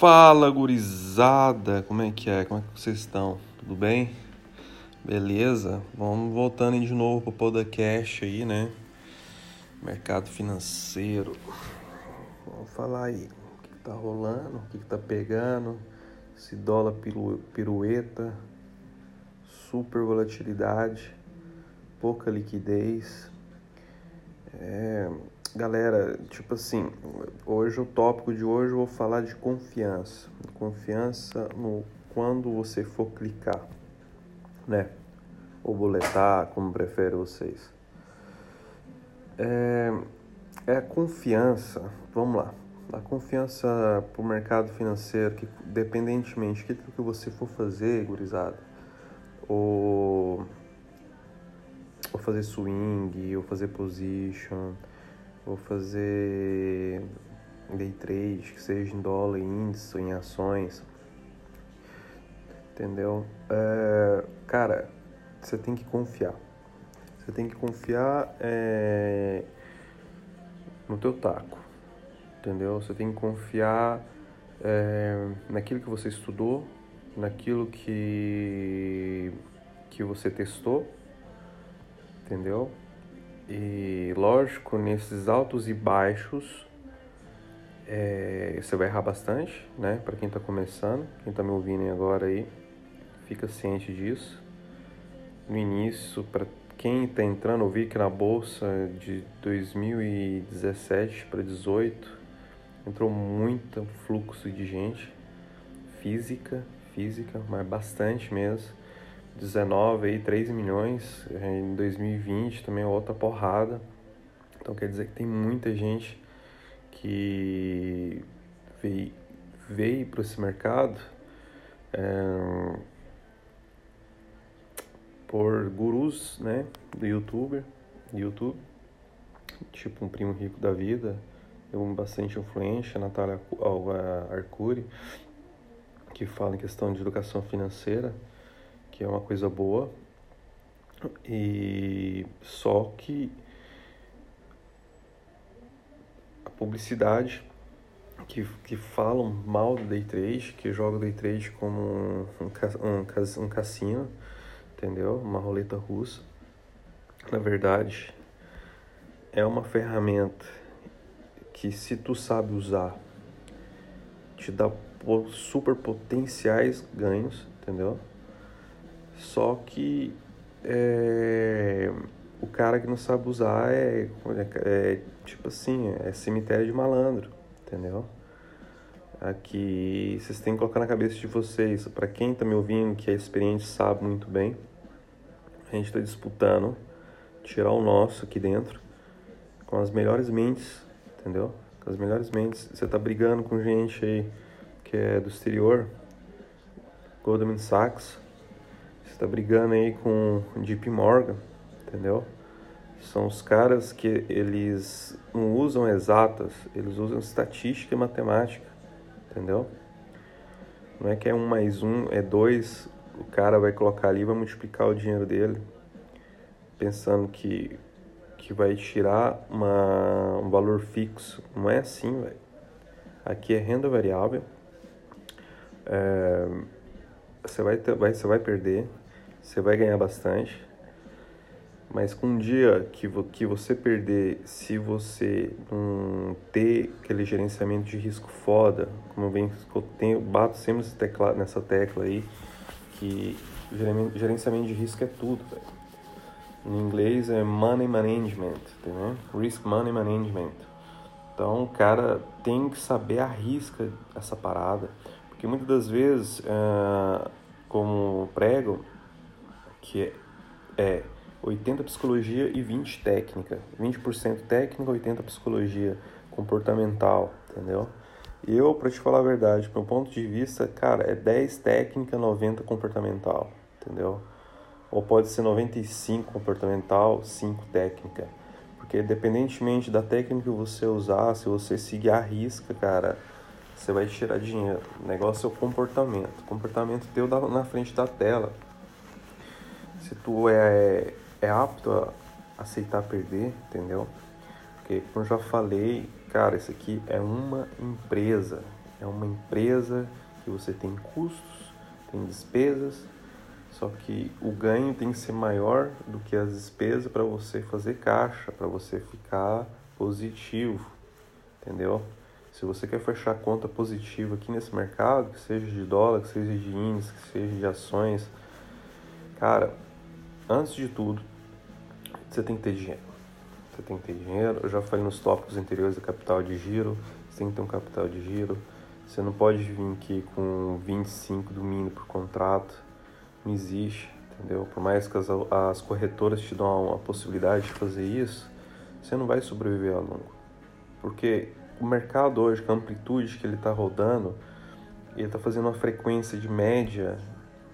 Fala gurizada, como é que é? Como é que vocês estão? Tudo bem? Beleza? Vamos voltando de novo pro podcast aí, né? Mercado financeiro. Vamos falar aí o que, que tá rolando, o que, que tá pegando, esse dólar piru, pirueta, super volatilidade, pouca liquidez. É, Galera, tipo assim, hoje o tópico de hoje eu vou falar de confiança. Confiança no quando você for clicar, né? Ou boletar, como prefere vocês. É, é a confiança, vamos lá. A confiança para o mercado financeiro, que dependentemente do que você for fazer, gurizada, ou, ou fazer swing, ou fazer position, Vou fazer day trade, que seja em dólar, em índice em ações. Entendeu? É, cara, você tem que confiar. Você tem que confiar é, no teu taco. Entendeu? Você tem que confiar é, naquilo que você estudou, naquilo que, que você testou. Entendeu? E lógico, nesses altos e baixos, é, você vai errar bastante, né? Para quem está começando, quem está me ouvindo agora aí, fica ciente disso. No início, para quem está entrando, eu vi que na bolsa de 2017 para 2018 entrou muito fluxo de gente, física, física, mas bastante mesmo 19 aí 3 milhões, em 2020 também é outra porrada. Então quer dizer que tem muita gente que veio, veio para esse mercado é, por gurus né, do youtuber, YouTube, tipo um primo rico da vida, eu bastante influente, a Natália Arcuri, que fala em questão de educação financeira que é uma coisa boa. E só que a publicidade que, que falam mal do day trade, que joga o day trade como um, um, um cassino, entendeu? Uma roleta russa. Na verdade, é uma ferramenta que se tu sabe usar, te dá super potenciais ganhos, entendeu? Só que é, o cara que não sabe usar é, é, tipo assim, é cemitério de malandro, entendeu? Aqui vocês têm que colocar na cabeça de vocês, para quem tá me ouvindo, que é experiente, sabe muito bem, a gente está disputando tirar o nosso aqui dentro com as melhores mentes, entendeu? Com as melhores mentes. Você tá brigando com gente aí que é do exterior, Goldman Sachs, está brigando aí com JP Morgan, entendeu? São os caras que eles não usam exatas, eles usam estatística e matemática, entendeu? Não é que é um mais um, é dois, o cara vai colocar ali vai multiplicar o dinheiro dele, pensando que, que vai tirar uma, um valor fixo. Não é assim, velho. Aqui é renda variável. É, você, vai ter, vai, você vai perder, você vai ganhar bastante. Mas com um dia que, que você perder, se você não ter aquele gerenciamento de risco foda, como eu, eu tenho, bato sempre nessa tecla, nessa tecla aí, que gerenciamento de risco é tudo. Em inglês é money management, entendeu? Risk money management. Então o cara tem que saber a risca essa parada, porque muitas das vezes, uh, como prego, que é 80 psicologia e 20 técnica. 20% técnica, 80 psicologia comportamental, entendeu? Eu, para te falar a verdade, meu ponto de vista, cara, é 10 técnica, 90 comportamental, entendeu? Ou pode ser 95 comportamental, 5 técnica. Porque independentemente da técnica que você usar, se você seguir a risca, cara, você vai tirar dinheiro. O negócio é o comportamento. O comportamento teu na frente da tela se tu é, é apto a aceitar perder, entendeu? Porque, como eu já falei, cara, isso aqui é uma empresa. É uma empresa que você tem custos, tem despesas, só que o ganho tem que ser maior do que as despesas para você fazer caixa, para você ficar positivo, entendeu? Se você quer fechar conta positiva aqui nesse mercado, que seja de dólar, que seja de índice, que seja de ações, cara, antes de tudo, você tem que ter dinheiro. Você tem que ter dinheiro. Eu já falei nos tópicos anteriores do capital de giro. Você tem que ter um capital de giro. Você não pode vir aqui com 25 do mínimo por contrato. Não existe, entendeu? Por mais que as, as corretoras te dão a possibilidade de fazer isso, você não vai sobreviver a longo. Porque o mercado hoje, com a amplitude que ele está rodando, ele está fazendo uma frequência de média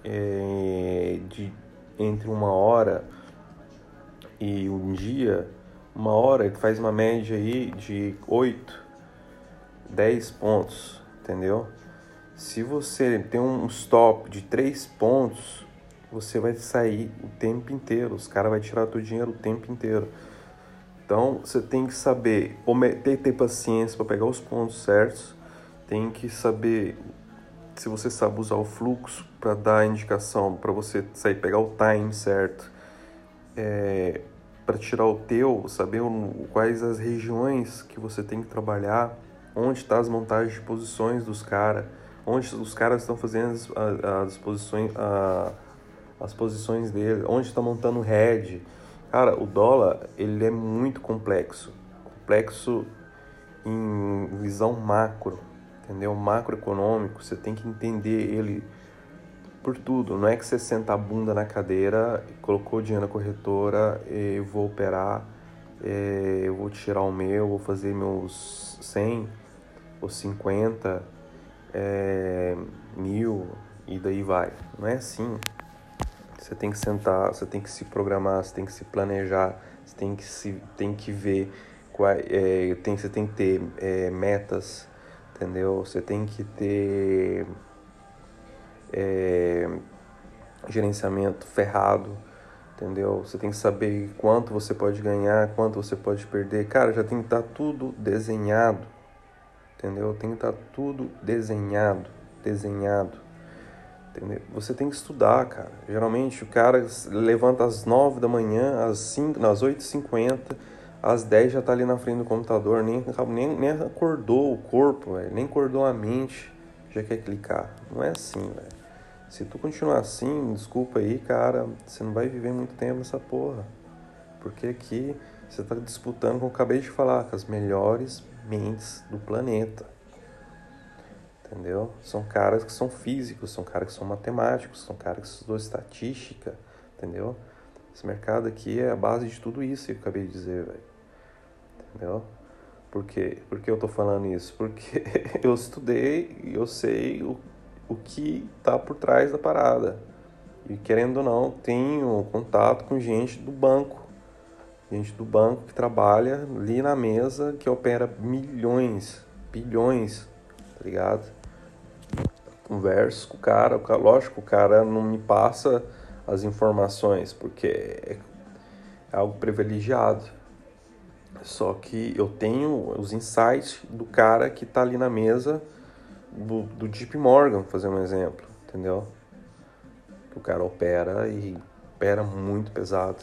é, de entre uma hora e um dia, uma hora ele faz uma média aí de 8, 10 pontos, entendeu? Se você tem um stop de 3 pontos, você vai sair o tempo inteiro, os caras vão tirar teu dinheiro o tempo inteiro. Então você tem que saber, ter, ter paciência para pegar os pontos certos, tem que saber se você sabe usar o fluxo para dar a indicação, para você sair pegar o time certo, é, para tirar o teu, saber quais as regiões que você tem que trabalhar, onde estão tá as montagens de posições dos caras, onde os caras estão fazendo as, as posições, a, as posições dele, onde está montando o head Cara, o dólar, ele é muito complexo. Complexo em visão macro, entendeu? Macroeconômico, você tem que entender ele por tudo. Não é que você senta a bunda na cadeira, colocou o dinheiro na corretora, eu vou operar, é, eu vou tirar o meu, vou fazer meus 100 ou 50 é, mil e daí vai. Não é assim. Você tem que sentar, você tem que se programar, você tem que se planejar, você tem que, se, tem que ver qual, é, tem, você tem que ter é, metas, entendeu? Você tem que ter é, gerenciamento ferrado, entendeu? Você tem que saber quanto você pode ganhar, quanto você pode perder. Cara, já tem que estar tá tudo desenhado, entendeu? Tem que estar tá tudo desenhado, desenhado. Entendeu? Você tem que estudar, cara. Geralmente o cara levanta às 9 da manhã, às, 5, às 8h50, às 10 já tá ali na frente do computador, nem, nem, nem acordou o corpo, véio, nem acordou a mente, já quer clicar. Não é assim, velho. Se tu continuar assim, desculpa aí, cara, você não vai viver muito tempo nessa porra. Porque aqui você tá disputando, como eu acabei de falar, com as melhores mentes do planeta entendeu? São caras que são físicos, são caras que são matemáticos, são caras que estudam estatística, entendeu? Esse mercado aqui é a base de tudo isso que eu acabei de dizer, velho. Entendeu? Por quê? Por que eu tô falando isso? Porque eu estudei e eu sei o, o que tá por trás da parada. E querendo ou não, tenho contato com gente do banco. Gente do banco que trabalha ali na mesa, que opera milhões, bilhões, tá ligado? converso com o cara, lógico, o cara não me passa as informações, porque é algo privilegiado. Só que eu tenho os insights do cara que está ali na mesa do, do JP Morgan, fazer um exemplo, entendeu? O cara opera e opera muito pesado.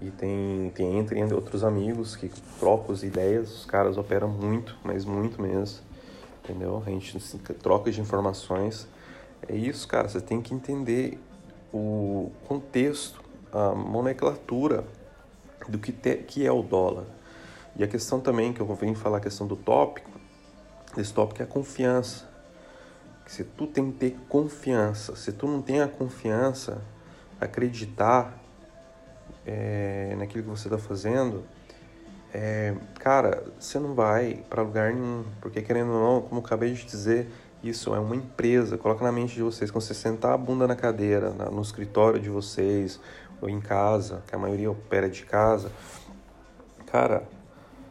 E tem, tem entre outros amigos que trocam as ideias, os caras operam muito, mas muito mesmo entendeu? A gente troca de informações. É isso, cara. Você tem que entender o contexto, a nomenclatura do que, te, que é o dólar. E a questão também que eu venho falar, a questão do tópico, esse tópico é a confiança. Se tu tem que ter confiança, se tu não tem a confiança, acreditar é, naquilo que você está fazendo, é, cara, você não vai para lugar nenhum, porque querendo ou não, como acabei de dizer, isso é uma empresa. Coloca na mente de vocês, quando você sentar a bunda na cadeira, no escritório de vocês, ou em casa, que a maioria opera de casa, cara,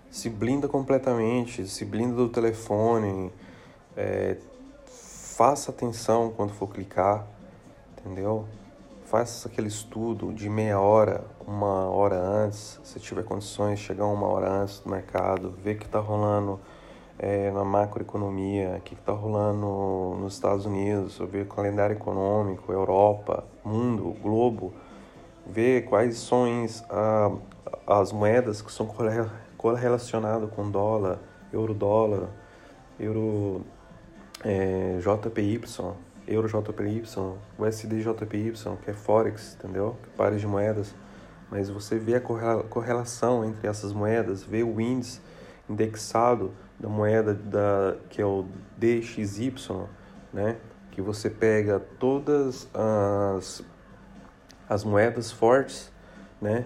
se blinda completamente, se blinda do telefone, é, faça atenção quando for clicar, entendeu? faça aquele estudo de meia hora, uma hora antes, se tiver condições, chegar uma hora antes do mercado, ver que está rolando é, na macroeconomia, o que está rolando nos Estados Unidos, ver o calendário econômico, Europa, mundo, globo, ver quais são a, as moedas que são correlacionadas com dólar, euro-dólar, euro, é, JPY, euro JPY, USD JPY, que é Forex, entendeu? Pares de moedas. Mas você vê a correlação entre essas moedas, vê o índice indexado da moeda da, que é o DXY, né? Que você pega todas as, as moedas fortes, né?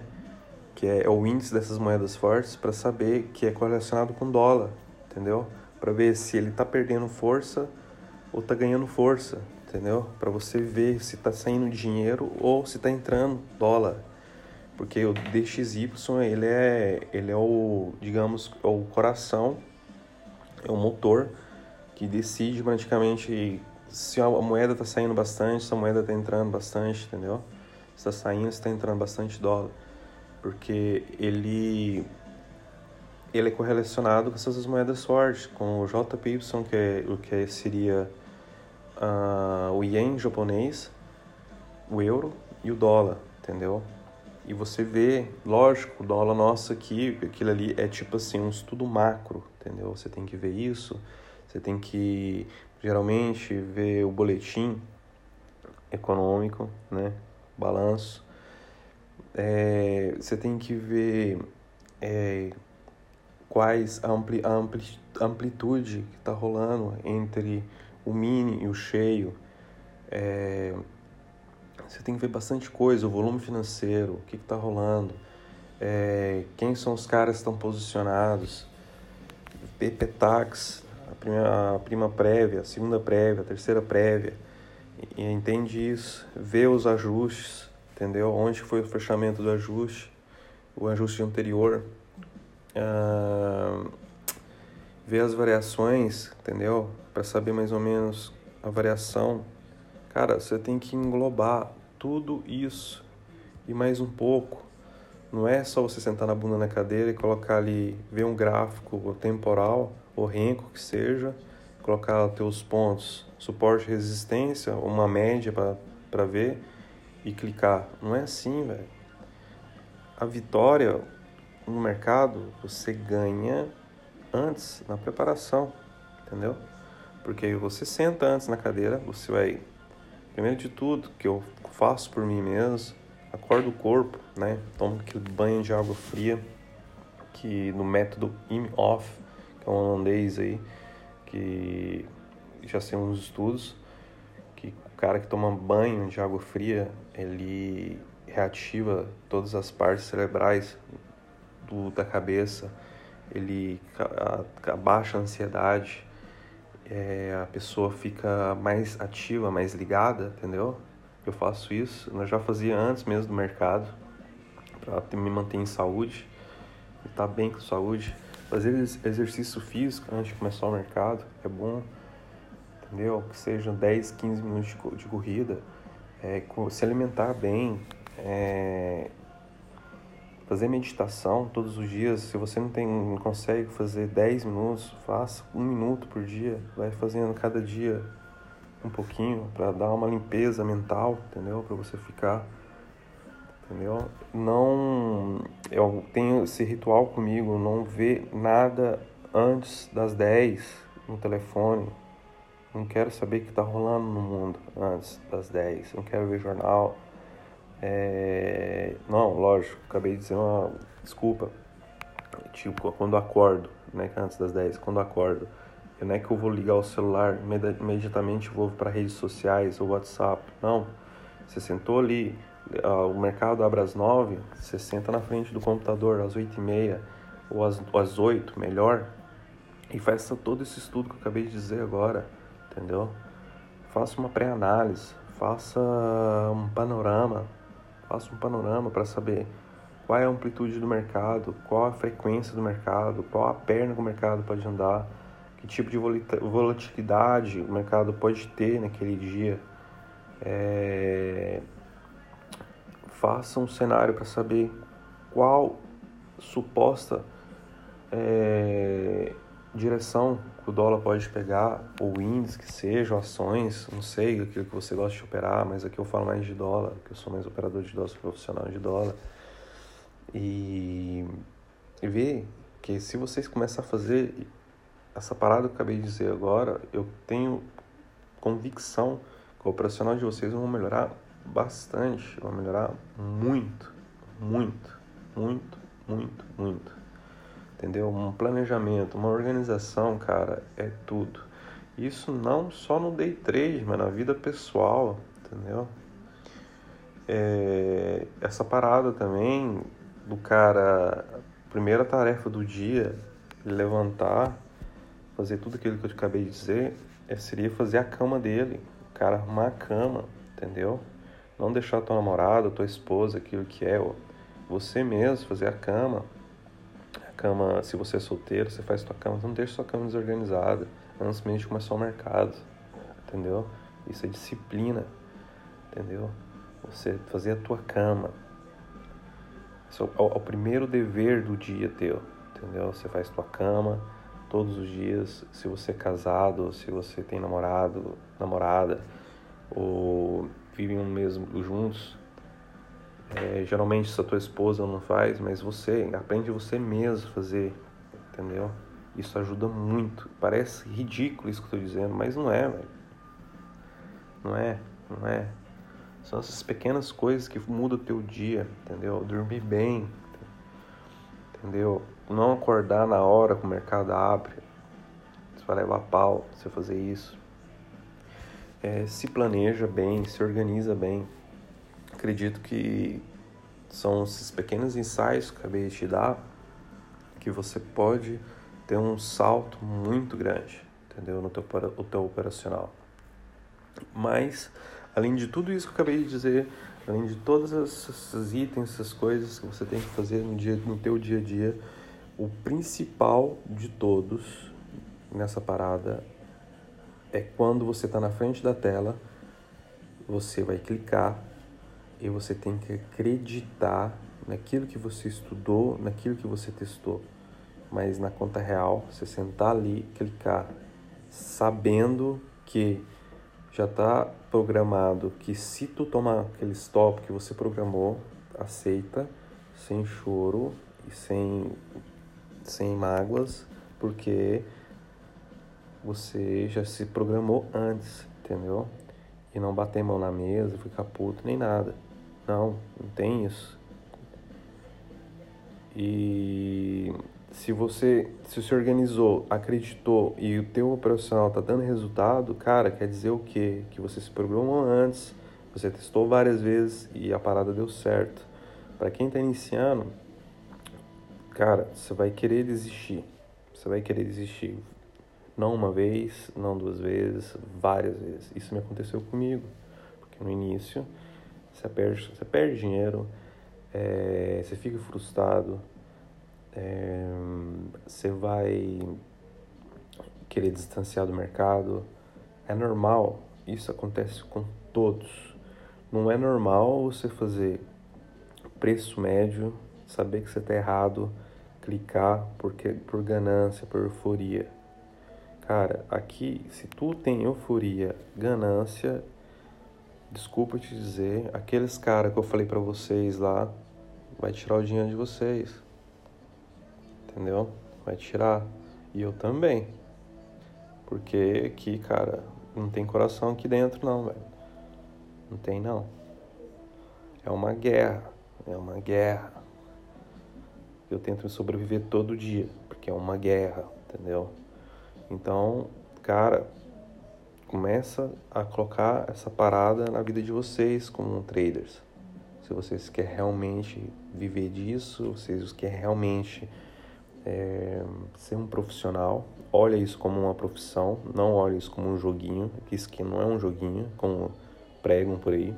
Que é, é o índice dessas moedas fortes para saber que é correlacionado com dólar, entendeu? Para ver se ele está perdendo força ou está ganhando força, entendeu? Para você ver se está saindo dinheiro ou se está entrando dólar. Porque o DXY, ele é, ele é o, digamos, o coração, é o motor que decide praticamente se a moeda está saindo bastante, se a moeda está entrando bastante, entendeu? Se está saindo, se está entrando bastante dólar. Porque ele ele é correlacionado com essas moedas fortes, com o JPY, que, é, o que seria uh, o ien japonês, o euro e o dólar, entendeu? E você vê, lógico, o dólar nosso aqui, aquilo ali é tipo assim, um estudo macro, entendeu? Você tem que ver isso, você tem que geralmente ver o boletim econômico, né? Balanço. É, você tem que ver é, quais a, ampli, a ampli, amplitude que está rolando entre o mini e o cheio. É, você tem que ver bastante coisa, o volume financeiro, o que está rolando, é, quem são os caras que estão posicionados, PPTax, a a prima prévia, a segunda prévia, a terceira prévia, e entende isso, vê os ajustes, entendeu? Onde foi o fechamento do ajuste, o ajuste anterior, ah, ver as variações, entendeu? Para saber mais ou menos a variação. Cara, você tem que englobar tudo isso e mais um pouco. Não é só você sentar na bunda na cadeira e colocar ali, ver um gráfico temporal ou renco que seja, colocar teus pontos, suporte e resistência, uma média para ver e clicar. Não é assim, velho. A vitória no mercado você ganha antes, na preparação, entendeu? Porque você senta antes na cadeira, você vai, primeiro de tudo, que eu faço por mim mesmo, acordo o corpo, né? Tomo aquele banho de água fria, que no método IM-OFF, que é um holandês aí, que já tem uns estudos, que o cara que toma banho de água fria, ele reativa todas as partes cerebrais do, da cabeça, ele abaixa a ansiedade, é, a pessoa fica mais ativa, mais ligada, entendeu? Eu faço isso, eu já fazia antes mesmo do mercado, para me manter em saúde, estar tá bem com saúde. Fazer exercício físico antes de começar o mercado é bom, entendeu? Que sejam 10, 15 minutos de corrida, é, se alimentar bem, é, fazer meditação todos os dias. Se você não, tem, não consegue fazer 10 minutos, faça um minuto por dia. Vai fazendo cada dia um pouquinho para dar uma limpeza mental, entendeu? Para você ficar, entendeu? Não, eu tenho esse ritual comigo, não ver nada antes das 10 no telefone. Não quero saber o que está rolando no mundo antes das 10. Não quero ver jornal é... Não, lógico, acabei de dizer uma desculpa. Tipo, quando acordo, né? Antes das 10, quando acordo, eu não é que eu vou ligar o celular imediatamente vou para redes sociais ou WhatsApp. Não. Você sentou ali, o mercado abre às 9, você senta na frente do computador às 8 e meia ou às, às 8, melhor, e faça todo esse estudo que eu acabei de dizer agora, entendeu? Faça uma pré-análise, faça um panorama faça um panorama para saber qual é a amplitude do mercado, qual a frequência do mercado, qual a perna que o mercado pode andar, que tipo de volatilidade o mercado pode ter naquele dia. É... Faça um cenário para saber qual suposta é... direção que o dólar pode pegar, ou índice que seja, ou ações, não sei aquilo que você gosta de operar, mas aqui eu falo mais de dólar, que eu sou mais operador de dólar, sou profissional de dólar. E, e ver que se vocês começar a fazer essa parada que eu acabei de dizer agora, eu tenho convicção que o operacional de vocês vão melhorar bastante, vão melhorar muito, muito, muito, muito, muito. Entendeu? Um planejamento, uma organização, cara, é tudo. Isso não só no day trade, mas na vida pessoal, entendeu? É, essa parada também do cara, primeira tarefa do dia, levantar, fazer tudo aquilo que eu acabei de dizer, é, seria fazer a cama dele, o cara arrumar a cama, entendeu? Não deixar tua namorada, tua esposa, aquilo que é, você mesmo fazer a cama, cama, se você é solteiro, você faz sua cama, não deixa sua cama desorganizada antes mesmo de começar o mercado, entendeu? Isso é disciplina, entendeu? Você fazer a tua cama. Isso é o, é o primeiro dever do dia teu, entendeu? Você faz tua cama todos os dias, se você é casado, se você tem namorado, namorada, ou vivem um mesmo juntos, é, geralmente se a tua esposa não faz, mas você aprende você mesmo a fazer, entendeu? Isso ajuda muito. Parece ridículo isso que eu tô dizendo, mas não é, velho. Não é, não é. São essas pequenas coisas que mudam o teu dia, entendeu? Dormir bem, entendeu? Não acordar na hora que o mercado abre. Você vai levar pau se fazer isso. É, se planeja bem, se organiza bem acredito que são esses pequenos ensaios que acabei de te dar que você pode ter um salto muito grande, entendeu? No teu, o teu operacional. Mas, além de tudo isso que eu acabei de dizer, além de todos esses itens, essas coisas que você tem que fazer no, dia, no teu dia a dia, o principal de todos nessa parada é quando você está na frente da tela, você vai clicar e você tem que acreditar naquilo que você estudou, naquilo que você testou. Mas na conta real, você sentar ali, clicar, sabendo que já está programado que se tu tomar aquele stop que você programou, aceita, sem choro e sem, sem mágoas, porque você já se programou antes, entendeu? E não bater mão na mesa, ficar puto, nem nada. Não, não tem isso. E se você se você organizou, acreditou e o teu operacional está dando resultado, cara, quer dizer o quê? Que você se programou antes, você testou várias vezes e a parada deu certo. Para quem está iniciando, cara, você vai querer desistir. Você vai querer desistir. Não uma vez, não duas vezes, várias vezes. Isso me aconteceu comigo. Porque no início você perde, você perde dinheiro, é, você fica frustrado, é, você vai querer distanciar do mercado. É normal, isso acontece com todos. Não é normal você fazer preço médio, saber que você está errado, clicar porque, por ganância, por euforia. Cara, aqui, se tu tem euforia, ganância desculpa te dizer, aqueles caras que eu falei para vocês lá, vai tirar o dinheiro de vocês. Entendeu? Vai tirar. E eu também. Porque aqui, cara, não tem coração aqui dentro não, velho. Não tem não. É uma guerra. É uma guerra. Eu tento sobreviver todo dia, porque é uma guerra, entendeu? Então, cara, começa a colocar essa parada na vida de vocês como traders. Se vocês querem realmente viver disso, vocês querem realmente é, ser um profissional, olha isso como uma profissão, não olha isso como um joguinho, que isso aqui não é um joguinho, como pregam por aí.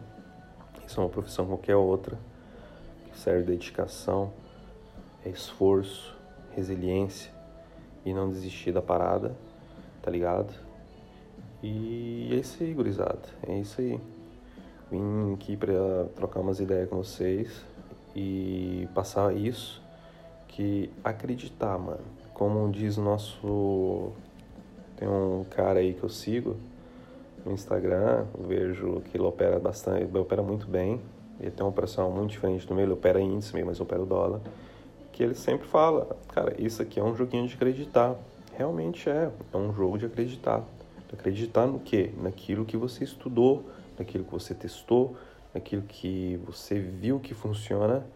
Isso é uma profissão qualquer outra, que serve dedicação, esforço, resiliência e não desistir da parada, tá ligado? E é isso aí, gurizada. É isso aí. Vim aqui para trocar umas ideias com vocês e passar isso que acreditar, mano. como diz nosso. Tem um cara aí que eu sigo no Instagram, vejo que ele opera bastante, ele opera muito bem. Ele tem uma operação muito diferente do meu, ele opera índice, mas opera o dólar. Que ele sempre fala, cara, isso aqui é um joguinho de acreditar. Realmente é, é um jogo de acreditar. Acreditar no quê? Naquilo que você estudou, naquilo que você testou, naquilo que você viu que funciona,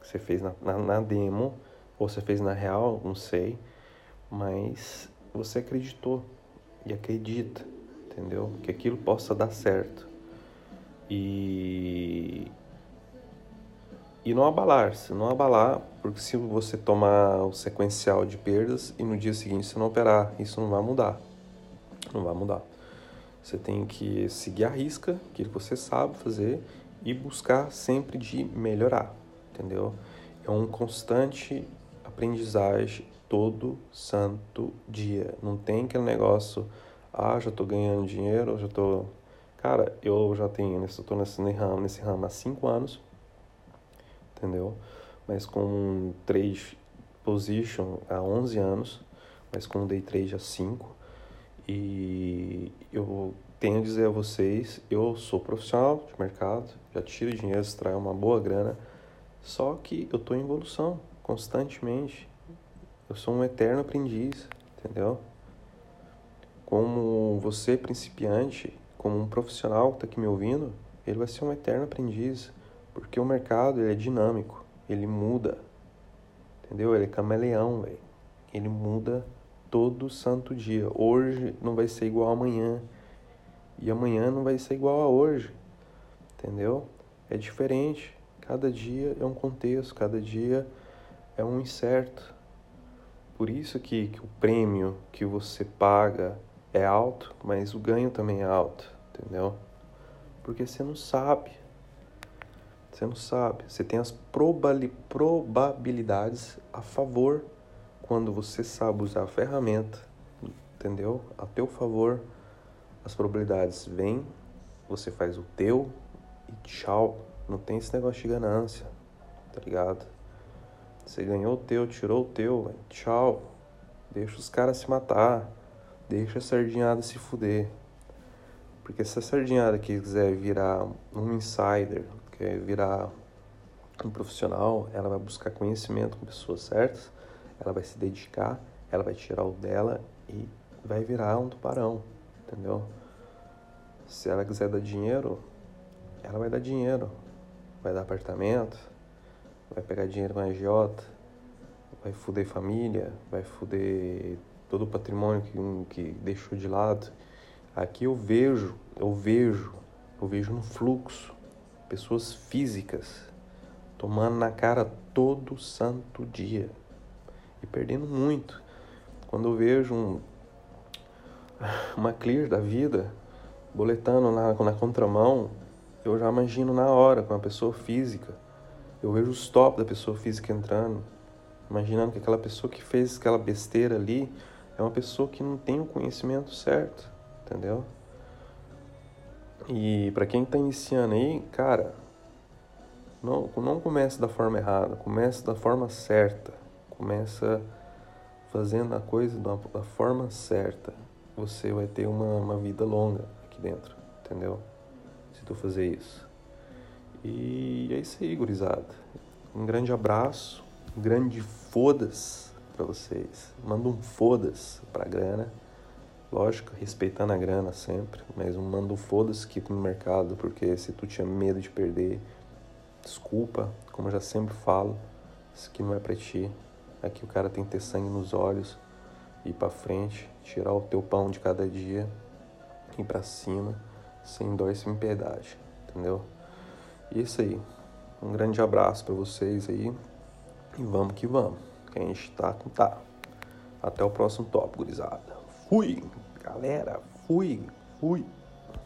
que você fez na, na, na demo, ou você fez na real, não sei, mas você acreditou e acredita, entendeu? Que aquilo possa dar certo. E e não abalar-se, não abalar, porque se você tomar o sequencial de perdas e no dia seguinte você não operar, isso não vai mudar. Não vai mudar. Você tem que seguir a risca, aquilo que você sabe fazer e buscar sempre de melhorar, entendeu? É um constante aprendizagem todo santo dia. Não tem aquele negócio, ah, já tô ganhando dinheiro, já tô. Cara, eu já tenho, eu tô nesse ramo, nesse ramo há cinco anos, entendeu? Mas com trade position há 11 anos, mas com day trade há 5. E eu tenho a dizer a vocês, eu sou profissional de mercado, já tiro dinheiro, extraio uma boa grana, só que eu estou em evolução constantemente. Eu sou um eterno aprendiz, entendeu? Como você principiante, como um profissional que está aqui me ouvindo, ele vai ser um eterno aprendiz, porque o mercado ele é dinâmico, ele muda, entendeu? Ele é camaleão. Ele muda todo santo dia. Hoje não vai ser igual amanhã. E amanhã não vai ser igual a hoje. Entendeu? É diferente. Cada dia é um contexto, cada dia é um incerto. Por isso que, que o prêmio que você paga é alto, mas o ganho também é alto, entendeu? Porque você não sabe. Você não sabe. Você tem as probabilidades a favor quando você sabe usar a ferramenta, entendeu? A teu favor, as probabilidades vêm, você faz o teu e tchau. Não tem esse negócio de ganância, tá ligado? Você ganhou o teu, tirou o teu, tchau. Deixa os caras se matar. Deixa a sardinhada se fuder. Porque se a sardinhada quiser virar um insider, quer virar um profissional, ela vai buscar conhecimento com pessoas certas ela vai se dedicar, ela vai tirar o dela e vai virar um tubarão, entendeu? Se ela quiser dar dinheiro, ela vai dar dinheiro, vai dar apartamento, vai pegar dinheiro com a agiota, vai fuder família, vai fuder todo o patrimônio que, que deixou de lado. Aqui eu vejo, eu vejo, eu vejo no fluxo pessoas físicas tomando na cara todo santo dia e perdendo muito. Quando eu vejo um, uma clear da vida boletando na, na contramão, eu já imagino na hora com a pessoa física. Eu vejo o stop da pessoa física entrando, imaginando que aquela pessoa que fez aquela besteira ali é uma pessoa que não tem o conhecimento certo, entendeu? E para quem está iniciando aí, cara, não, não comece da forma errada, comece da forma certa. Começa fazendo a coisa da, forma certa. Você vai ter uma, uma vida longa aqui dentro, entendeu? Se tu fazer isso. E é isso aí, gurizada. Um grande abraço, um grande foda-se pra vocês. Manda um foda-se pra grana. Lógico, respeitando a grana sempre, mas um manda um foda-se aqui no mercado, porque se tu tinha medo de perder, desculpa, como eu já sempre falo, isso aqui não é pra ti. Aqui o cara tem que ter sangue nos olhos, ir para frente, tirar o teu pão de cada dia, ir para cima, sem dó e sem piedade, entendeu? E é isso aí. Um grande abraço para vocês aí e vamos que vamos. Que a gente tá com tá. Até o próximo top, gurizada. Fui, galera. Fui, fui.